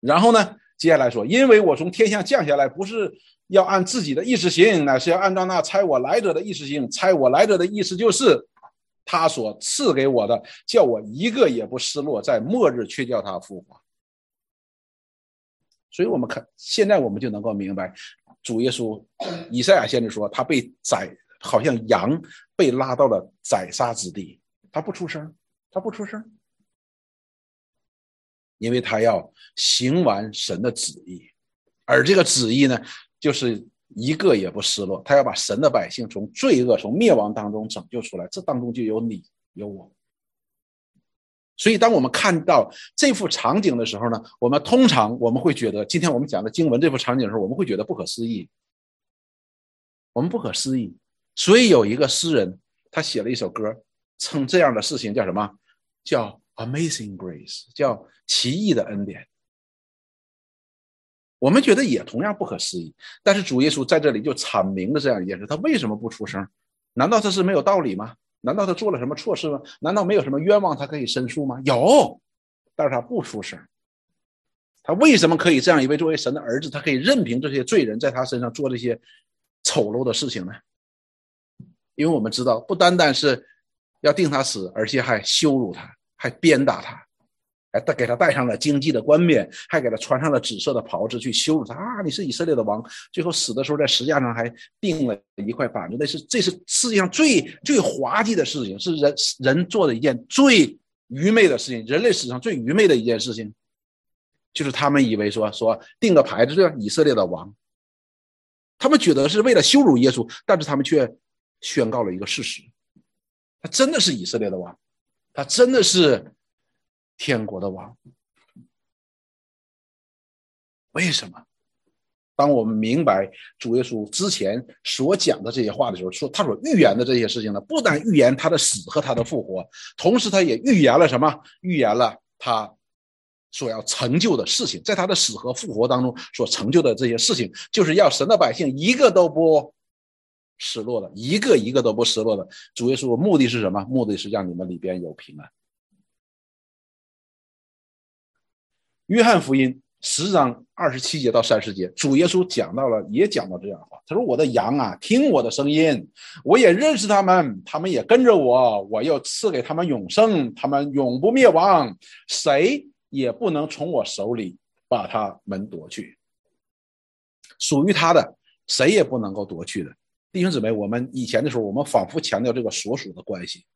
A: 然后呢，接下来说，因为我从天上降下来，不是要按自己的意思行，乃是要按照那差我来者的意思行。差我来者的意思就是，他所赐给我的，叫我一个也不失落，在末日却叫他复活。所以我们看，现在我们就能够明白，主耶稣，以赛亚先知说，他被宰，好像羊被拉到了宰杀之地，他不出声，他不出声。因为他要行完神的旨意，而这个旨意呢，就是一个也不失落。他要把神的百姓从罪恶、从灭亡当中拯救出来，这当中就有你有我。所以，当我们看到这幅场景的时候呢，我们通常我们会觉得，今天我们讲的经文这幅场景的时候，我们会觉得不可思议。我们不可思议。所以有一个诗人，他写了一首歌，称这样的事情叫什么？叫。Amazing Grace 叫奇异的恩典，我们觉得也同样不可思议。但是主耶稣在这里就阐明了这样一件事：他为什么不出声？难道他是没有道理吗？难道他做了什么错事吗？难道没有什么冤枉他可以申诉吗？有，但是他不出声。他为什么可以这样？一位作为神的儿子，他可以任凭这些罪人在他身上做这些丑陋的事情呢？因为我们知道，不单单是要定他死，而且还羞辱他。还鞭打他，还带给他戴上了荆棘的冠冕，还给他穿上了紫色的袍子去羞辱他。啊！你是以色列的王，最后死的时候在石架上还钉了一块板子，那是这是世界上最最滑稽的事情，是人人做的一件最愚昧的事情，人类史上最愚昧的一件事情，就是他们以为说说定个牌子这以色列的王，他们觉得是为了羞辱耶稣，但是他们却宣告了一个事实，他真的是以色列的王，他真的是。天国的王，为什么？当我们明白主耶稣之前所讲的这些话的时候，说他所预言的这些事情呢？不但预言他的死和他的复活，同时他也预言了什么？预言了他所要成就的事情，在他的死和复活当中所成就的这些事情，就是要神的百姓一个都不失落的，一个一个都不失落的。主耶稣的目的是什么？目的是让你们里边有平安。约翰福音十章二十七节到三十节，主耶稣讲到了，也讲到这样的话。他说：“我的羊啊，听我的声音，我也认识他们，他们也跟着我。我要赐给他们永生，他们永不灭亡，谁也不能从我手里把他们夺去。属于他的，谁也不能够夺去的。”弟兄姊妹，我们以前的时候，我们反复强调这个所属的关系，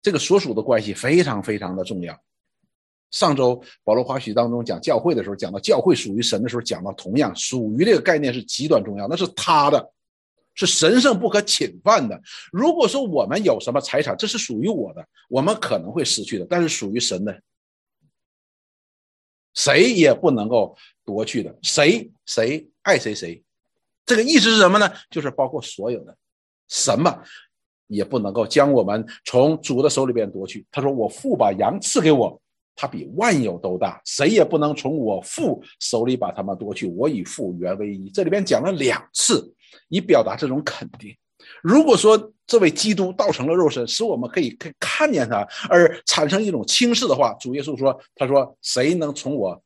A: 这个所属的关系非常非常的重要。上周保罗华许当中讲教会的时候，讲到教会属于神的时候，讲到同样属于这个概念是极端重要，那是他的，是神圣不可侵犯的。如果说我们有什么财产，这是属于我的，我们可能会失去的，但是属于神的，谁也不能够夺去的。谁谁爱谁谁，这个意思是什么呢？就是包括所有的，什么也不能够将我们从主的手里边夺去。他说：“我父把羊赐给我。”他比万有都大，谁也不能从我父手里把他们夺去。我与父原为一。这里边讲了两次，以表达这种肯定。如果说这位基督道成了肉身，使我们可以看看见他，而产生一种轻视的话，主耶稣说：“他说谁能从我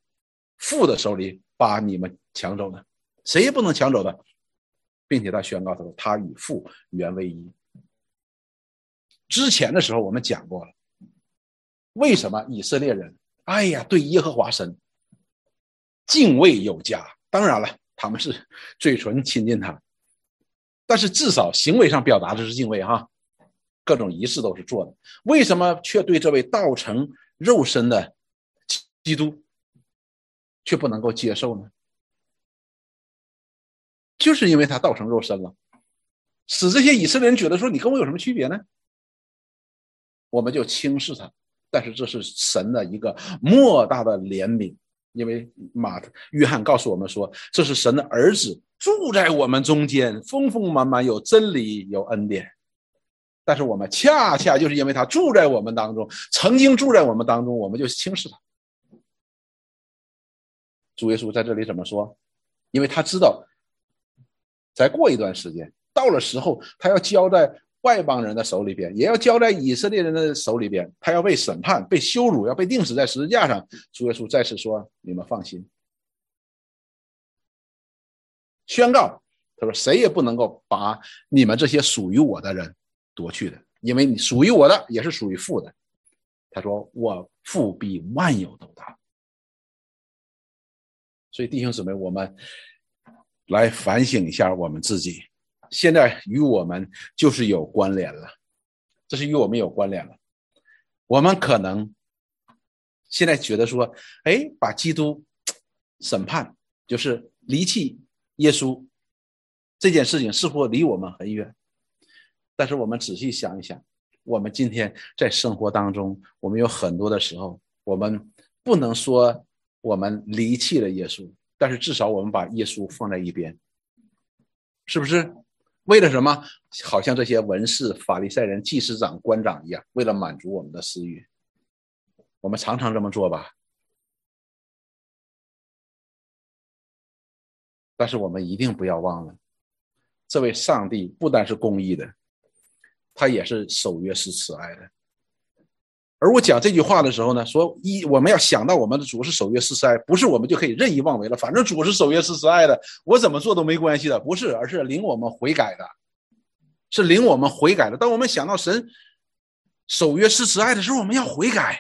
A: 父的手里把你们抢走呢？谁也不能抢走的，并且他宣告他说他与父原为一。之前的时候我们讲过了。”为什么以色列人，哎呀，对耶和华神敬畏有加？当然了，他们是 *laughs* 嘴唇亲近他，但是至少行为上表达的是敬畏哈，各种仪式都是做的。为什么却对这位道成肉身的基督却不能够接受呢？就是因为他道成肉身了，使这些以色列人觉得说你跟我有什么区别呢？我们就轻视他。但是这是神的一个莫大的怜悯，因为马约翰告诉我们说，这是神的儿子住在我们中间，丰丰满满有真理有恩典。但是我们恰恰就是因为他住在我们当中，曾经住在我们当中，我们就轻视他。主耶稣在这里怎么说？因为他知道，再过一段时间到了时候，他要交在。外邦人的手里边，也要交在以色列人的手里边。他要被审判、被羞辱，要被钉死在十字架上。主耶稣再次说：“你们放心，宣告，他说谁也不能够把你们这些属于我的人夺去的，因为你属于我的也是属于父的。”他说：“我父比万有都大。”所以弟兄姊妹，我们来反省一下我们自己。现在与我们就是有关联了，这是与我们有关联了。我们可能现在觉得说，哎，把基督审判，就是离弃耶稣这件事情，似乎离我们很远。但是我们仔细想一想，我们今天在生活当中，我们有很多的时候，我们不能说我们离弃了耶稣，但是至少我们把耶稣放在一边，是不是？为了什么？好像这些文士、法利赛人、祭司长、官长一样，为了满足我们的私欲，我们常常这么做吧。但是我们一定不要忘了，这位上帝不单是公义的，他也是守约是慈爱的。而我讲这句话的时候呢，说一我们要想到我们的主是守约施慈爱，不是我们就可以任意妄为了。反正主是守约施慈爱的，我怎么做都没关系的，不是，而是领我们悔改的，是领我们悔改的。当我们想到神守约施慈爱的时候，我们要悔改，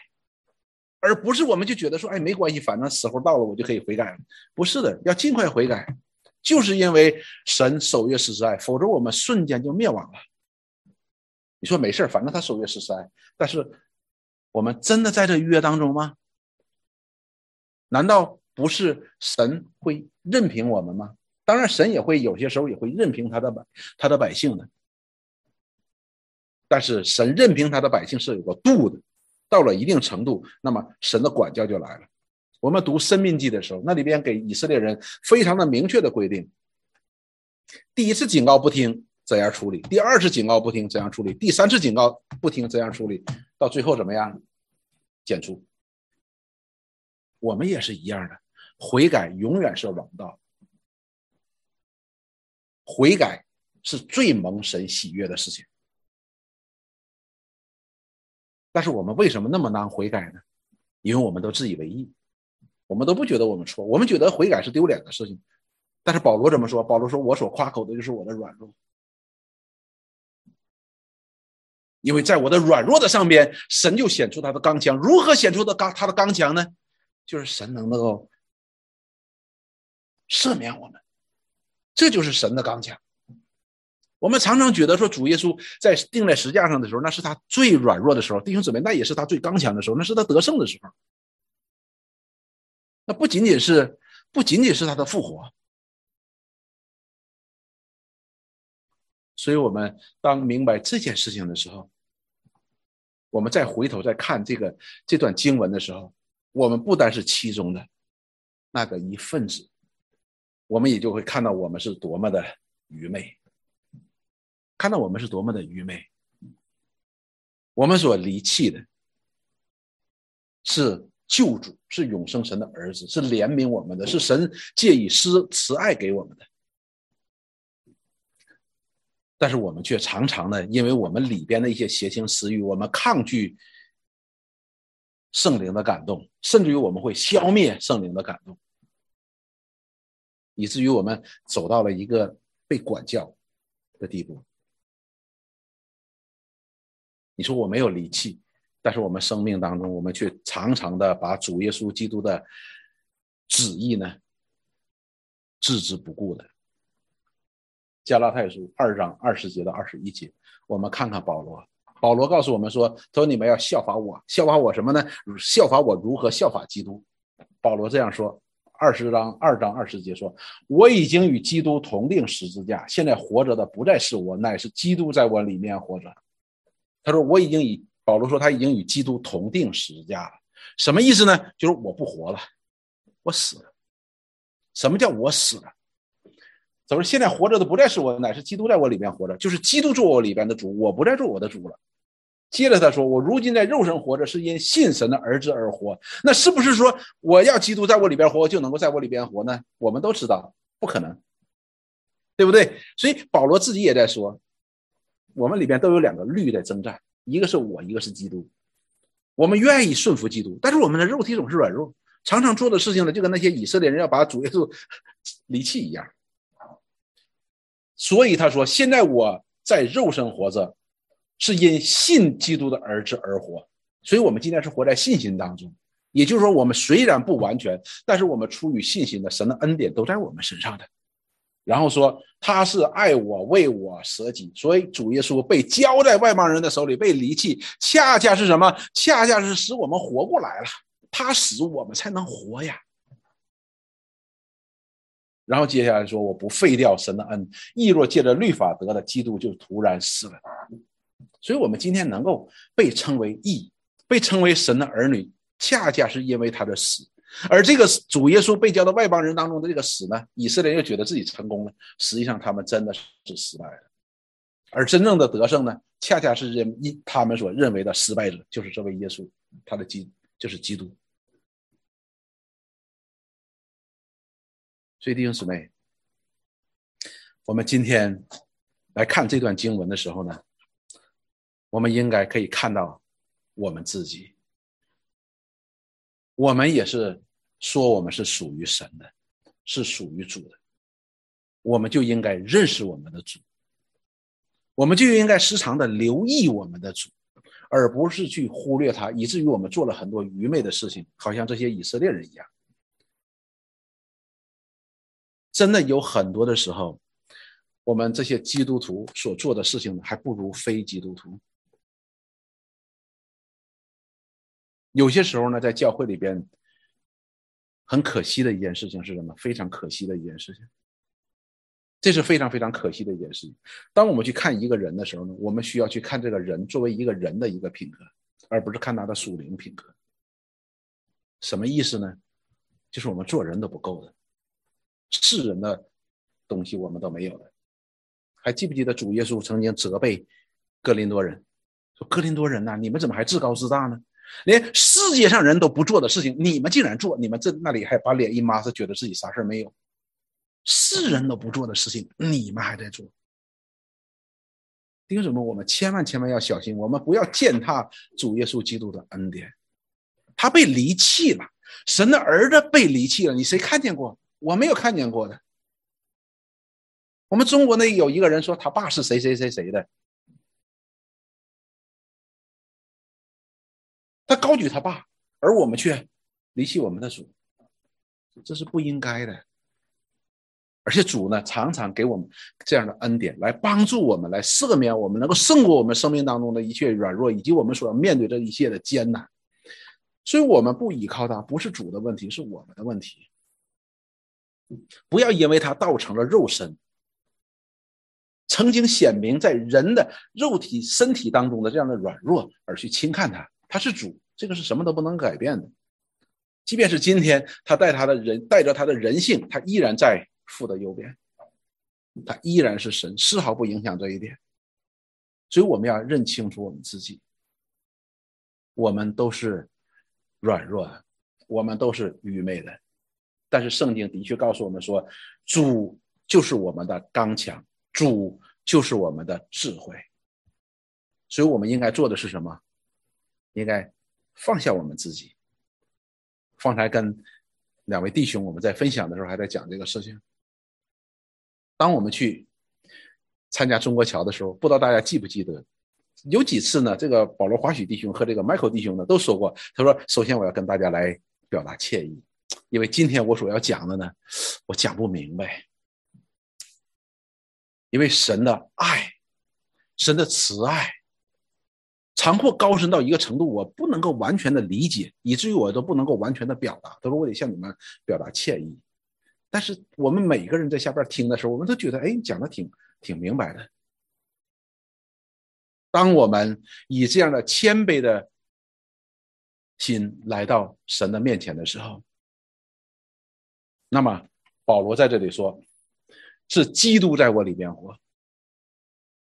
A: 而不是我们就觉得说，哎，没关系，反正时候到了，我就可以悔改了。不是的，要尽快悔改，就是因为神守约施慈爱，否则我们瞬间就灭亡了。你说没事反正他守约施慈爱，但是我们真的在这约当中吗？难道不是神会任凭我们吗？当然，神也会有些时候也会任凭他的百他的百姓的，但是神任凭他的百姓是有个度的。到了一定程度，那么神的管教就来了。我们读《生命记》的时候，那里边给以色列人非常的明确的规定：第一次警告不听怎样处理，第二次警告不听怎样处理，第三次警告不听怎样处理，到最后怎么样？剪除。我们也是一样的，悔改永远是王道，悔改是最蒙神喜悦的事情。但是我们为什么那么难悔改呢？因为我们都自以为意，我们都不觉得我们错，我们觉得悔改是丢脸的事情。但是保罗怎么说？保罗说：“我所夸口的就是我的软弱，因为在我的软弱的上边，神就显出他的刚强。如何显出的刚他的刚强呢？就是神能够赦免我们，这就是神的刚强。”我们常常觉得说，主耶稣在钉在石架上的时候，那是他最软弱的时候；弟兄姊妹，那也是他最刚强的时候，那是他得胜的时候。那不仅仅是，不仅仅是他的复活。所以，我们当明白这件事情的时候，我们再回头再看这个这段经文的时候，我们不单是其中的那个一份子，我们也就会看到我们是多么的愚昧。看到我们是多么的愚昧，我们所离弃的是救主，是永生神的儿子，是怜悯我们的，是神借以施慈爱给我们的。但是我们却常常的，因为我们里边的一些邪情私欲，我们抗拒圣灵的感动，甚至于我们会消灭圣灵的感动，以至于我们走到了一个被管教的地步。你说我没有离弃，但是我们生命当中，我们却常常的把主耶稣基督的旨意呢置之不顾的。加拉太书二章二十节到二十一节，我们看看保罗。保罗告诉我们说：“他说你们要效法我，效法我什么呢？效法我如何效法基督。”保罗这样说：二十章二章二十节说：“我已经与基督同定十字架，现在活着的不再是我，乃是基督在我里面活着。”他说：“我已经与保罗说，他已经与基督同定十字架了。什么意思呢？就是我不活了，我死了。什么叫我死了？怎么现在活着的不再是我，乃是基督在我里面活着？就是基督做我里边的主，我不再做我的主了。接着他说：我如今在肉身活着，是因信神的儿子而活。那是不是说我要基督在我里边活，就能够在我里边活呢？我们都知道不可能，对不对？所以保罗自己也在说。”我们里边都有两个律在征战，一个是我，一个是基督。我们愿意顺服基督，但是我们的肉体总是软弱，常常做的事情呢，就跟那些以色列人要把主耶稣 *laughs* 离弃一样。所以他说：“现在我在肉身活着，是因信基督的儿子而活。”所以，我们今天是活在信心当中。也就是说，我们虽然不完全，但是我们出于信心的，神的恩典都在我们身上的。然后说他是爱我为我舍己，所以主耶稣被交在外邦人的手里被离弃，恰恰是什么？恰恰是使我们活过来了。他死，我们才能活呀。然后接下来说，我不废掉神的恩，亦若借着律法得的基督就突然死了。所以，我们今天能够被称为义，被称为神的儿女，恰恰是因为他的死。而这个主耶稣被交到外邦人当中的这个死呢，以色列又觉得自己成功了，实际上他们真的是失败了。而真正的得胜呢，恰恰是认一他们所认为的失败者，就是这位耶稣，他的基就是基督。所以弟兄姊妹，我们今天来看这段经文的时候呢，我们应该可以看到我们自己。我们也是说，我们是属于神的，是属于主的，我们就应该认识我们的主，我们就应该时常的留意我们的主，而不是去忽略它，以至于我们做了很多愚昧的事情，好像这些以色列人一样。真的有很多的时候，我们这些基督徒所做的事情还不如非基督徒。有些时候呢，在教会里边，很可惜的一件事情是什么？非常可惜的一件事情。这是非常非常可惜的一件事情。当我们去看一个人的时候呢，我们需要去看这个人作为一个人的一个品格，而不是看他的属灵品格。什么意思呢？就是我们做人都不够的，世人的东西我们都没有了。还记不记得主耶稣曾经责备哥林多人，说：“哥林多人呐，你们怎么还自高自大呢？连世界上人都不做的事情，你们竟然做，你们这那里还把脸一抹，是觉得自己啥事没有。”世人都不做的事情，你们还在做。弟兄姊妹，我们千万千万要小心，我们不要践踏主耶稣基督的恩典。他被离弃了，神的儿子被离弃了，你谁看见过？我没有看见过的。我们中国那有一个人说他爸是谁谁谁谁的，他高举他爸，而我们却离弃我们的主，这是不应该的。而且主呢，常常给我们这样的恩典，来帮助我们，来赦免我们，能够胜过我们生命当中的一切软弱，以及我们所要面对这一切的艰难。所以，我们不依靠他，不是主的问题，是我们的问题。不要因为他道成了肉身，曾经显明在人的肉体身体当中的这样的软弱，而去轻看他。他是主，这个是什么都不能改变的。即便是今天，他带他的人，带着他的人性，他依然在。父的右边，他依然是神，丝毫不影响这一点。所以我们要认清楚我们自己，我们都是软弱的，我们都是愚昧的。但是圣经的确告诉我们说，主就是我们的刚强，主就是我们的智慧。所以我们应该做的是什么？应该放下我们自己。方才跟两位弟兄我们在分享的时候，还在讲这个事情。当我们去参加中国桥的时候，不知道大家记不记得，有几次呢？这个保罗华许弟兄和这个 Michael 弟兄呢都说过，他说：“首先我要跟大家来表达歉意，因为今天我所要讲的呢，我讲不明白，因为神的爱，神的慈爱，长阔高深到一个程度，我不能够完全的理解，以至于我都不能够完全的表达。他说我得向你们表达歉意。”但是我们每个人在下边听的时候，我们都觉得，哎，讲的挺挺明白的。当我们以这样的谦卑的心来到神的面前的时候，那么保罗在这里说，是基督在我里面活。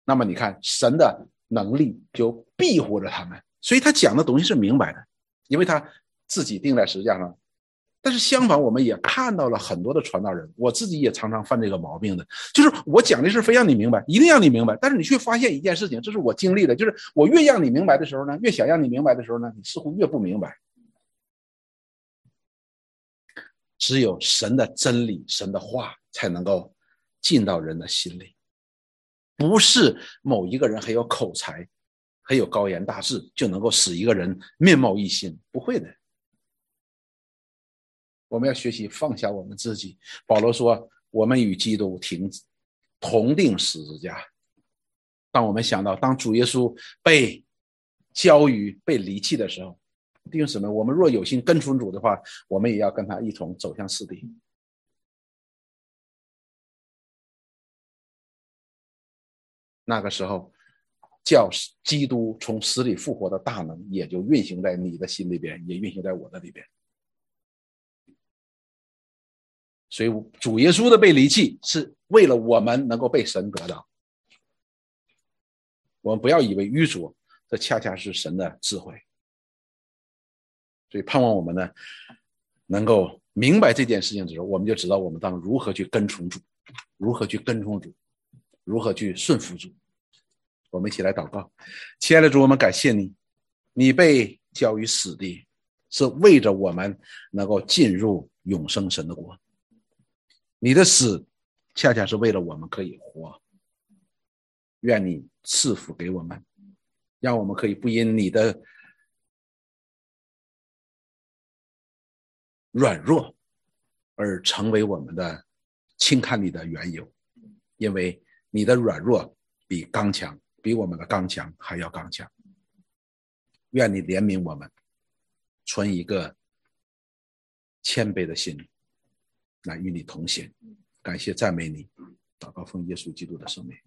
A: 那么你看，神的能力就庇护着他们，所以他讲的东西是明白的，因为他自己定在十字架上。但是相反，我们也看到了很多的传道人，我自己也常常犯这个毛病的，就是我讲的事非让你明白，一定让你明白，但是你却发现一件事情，这是我经历的，就是我越让你明白的时候呢，越想让你明白的时候呢，你似乎越不明白。只有神的真理、神的话才能够进到人的心里，不是某一个人很有口才、很有高言大志就能够使一个人面貌一新，不会的。我们要学习放下我们自己。保罗说：“我们与基督停同定十字架。”当我们想到当主耶稣被交于被离弃的时候，弟兄姊妹，我们若有心跟从主的话，我们也要跟他一同走向死地。那个时候，叫基督从死里复活的大能也就运行在你的心里边，也运行在我的里边。所以主耶稣的被离弃是为了我们能够被神得到。我们不要以为愚拙，这恰恰是神的智慧。所以盼望我们呢，能够明白这件事情的时候，我们就知道我们当如何去跟从主，如何去跟从主，如何去顺服主。我们一起来祷告，亲爱的主，我们感谢你，你被交于死地，是为着我们能够进入永生神的国。你的死，恰恰是为了我们可以活。愿你赐福给我们，让我们可以不因你的软弱而成为我们的轻看你的缘由，因为你的软弱比刚强，比我们的刚强还要刚强。愿你怜悯我们，存一个谦卑的心来与你同行。感谢赞美你，祷告奉耶稣基督的圣名。